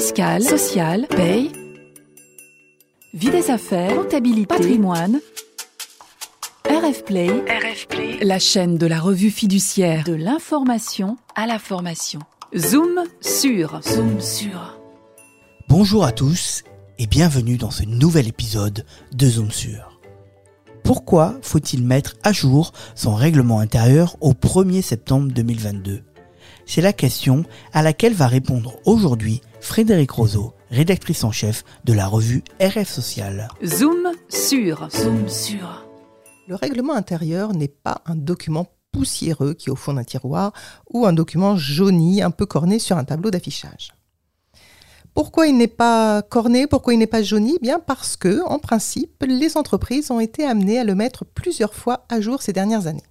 fiscale, sociale, paye, vie des affaires, comptabilité, patrimoine. RF Play, la chaîne de la revue fiduciaire de l'information à la formation. Zoom sur, zoom sur. Bonjour à tous et bienvenue dans ce nouvel épisode de Zoom sur. Pourquoi faut-il mettre à jour son règlement intérieur au 1er septembre 2022 C'est la question à laquelle va répondre aujourd'hui Frédéric Roseau, rédactrice en chef de la revue RF Social. Zoom sur, zoom sur. Le règlement intérieur n'est pas un document poussiéreux qui est au fond d'un tiroir ou un document jauni un peu corné sur un tableau d'affichage. Pourquoi il n'est pas corné Pourquoi il n'est pas jauni? Bien parce que, en principe, les entreprises ont été amenées à le mettre plusieurs fois à jour ces dernières années.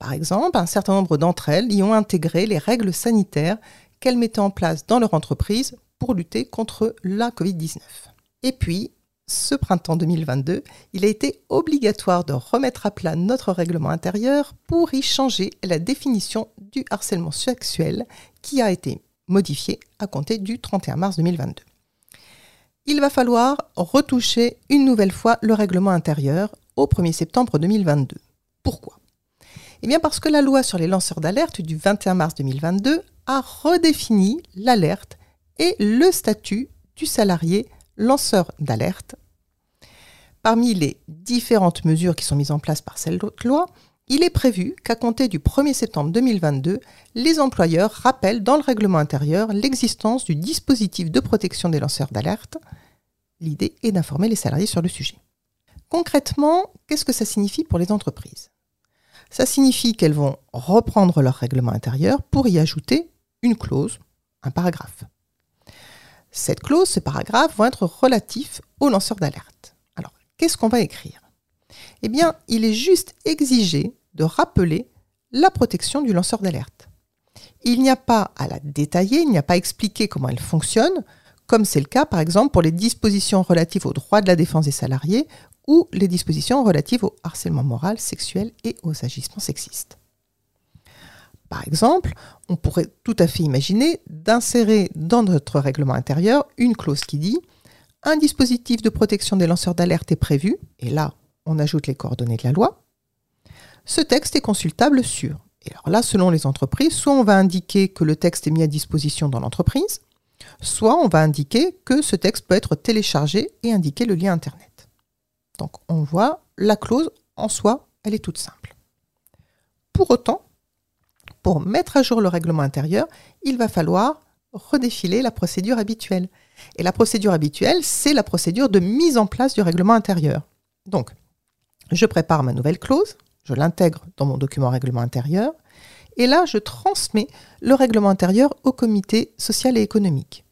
Par exemple, un certain nombre d'entre elles y ont intégré les règles sanitaires qu'elles mettaient en place dans leur entreprise pour lutter contre la Covid-19. Et puis, ce printemps 2022, il a été obligatoire de remettre à plat notre règlement intérieur pour y changer la définition du harcèlement sexuel qui a été modifié à compter du 31 mars 2022. Il va falloir retoucher une nouvelle fois le règlement intérieur au 1er septembre 2022. Pourquoi? Eh bien parce que la loi sur les lanceurs d'alerte du 21 mars 2022 a redéfini l'alerte et le statut du salarié lanceur d'alerte. Parmi les différentes mesures qui sont mises en place par cette loi, il est prévu qu'à compter du 1er septembre 2022, les employeurs rappellent dans le règlement intérieur l'existence du dispositif de protection des lanceurs d'alerte. L'idée est d'informer les salariés sur le sujet. Concrètement, qu'est-ce que ça signifie pour les entreprises? Ça signifie qu'elles vont reprendre leur règlement intérieur pour y ajouter une clause, un paragraphe. Cette clause, ce paragraphe vont être relatifs aux lanceurs d'alerte. Alors, qu'est-ce qu'on va écrire? Eh bien, il est juste exigé de rappeler la protection du lanceur d'alerte. Il n'y a pas à la détailler, il n'y a pas à expliquer comment elle fonctionne, comme c'est le cas par exemple pour les dispositions relatives aux droits de la défense des salariés ou les dispositions relatives au harcèlement moral, sexuel et aux agissements sexistes. Par exemple, on pourrait tout à fait imaginer d'insérer dans notre règlement intérieur une clause qui dit un dispositif de protection des lanceurs d'alerte est prévu, et là, on ajoute les coordonnées de la loi. Ce texte est consultable sur. Et alors là, selon les entreprises, soit on va indiquer que le texte est mis à disposition dans l'entreprise, soit on va indiquer que ce texte peut être téléchargé et indiquer le lien Internet. Donc on voit, la clause en soi, elle est toute simple. Pour autant, pour mettre à jour le règlement intérieur, il va falloir redéfiler la procédure habituelle. Et la procédure habituelle, c'est la procédure de mise en place du règlement intérieur. Donc, je prépare ma nouvelle clause, je l'intègre dans mon document règlement intérieur, et là, je transmets le règlement intérieur au comité social et économique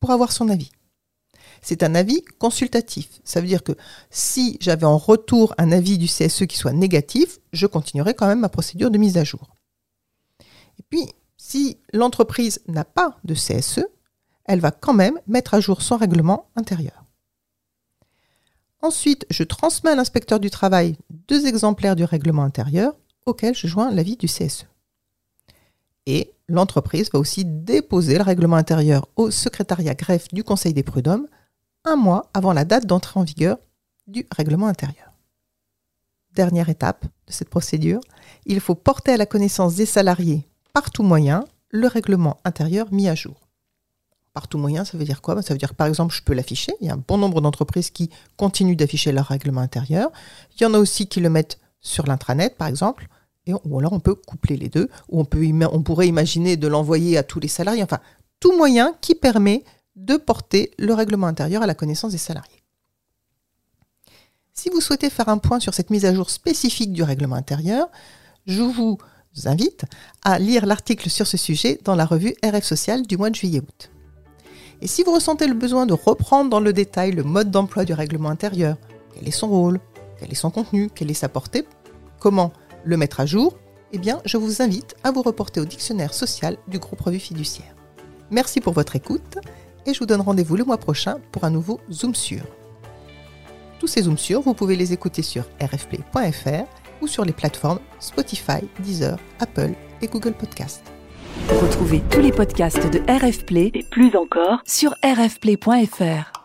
pour avoir son avis. C'est un avis consultatif. Ça veut dire que si j'avais en retour un avis du CSE qui soit négatif, je continuerai quand même ma procédure de mise à jour. Et puis, si l'entreprise n'a pas de CSE, elle va quand même mettre à jour son règlement intérieur. Ensuite, je transmets à l'inspecteur du travail deux exemplaires du règlement intérieur auquel je joins l'avis du CSE. Et l'entreprise va aussi déposer le règlement intérieur au secrétariat greffe du Conseil des prud'hommes un mois avant la date d'entrée en vigueur du règlement intérieur. Dernière étape de cette procédure, il faut porter à la connaissance des salariés par tout moyen le règlement intérieur mis à jour. Par tout moyen, ça veut dire quoi? Ben, Ça veut dire par exemple, je peux l'afficher. Il y a un bon nombre d'entreprises qui continuent d'afficher leur règlement intérieur. Il y en a aussi qui le mettent sur l'intranet, par exemple. Et ou alors on peut coupler les deux, ou on, on pourrait imaginer de l'envoyer à tous les salariés. Enfin, tout moyen qui permet de porter le règlement intérieur à la connaissance des salariés. Si vous souhaitez faire un point sur cette mise à jour spécifique du règlement intérieur, je vous invite à lire l'article sur ce sujet dans la revue RF Social du mois de juillet-août. Et si vous ressentez le besoin de reprendre dans le détail le mode d'emploi du règlement intérieur, quel est son rôle, quel est son contenu, quelle est sa portée, comment le mettre à jour, eh bien, je vous invite à vous reporter au dictionnaire social du groupe Revue Fiduciaire. Merci pour votre écoute et je vous donne rendez-vous le mois prochain pour un nouveau Zoom sur. Tous ces Zooms sur, vous pouvez les écouter sur rfp.fr ou sur les plateformes Spotify, Deezer, Apple et Google Podcast. Retrouvez tous les podcasts de RF Play et plus encore sur rfplay.fr.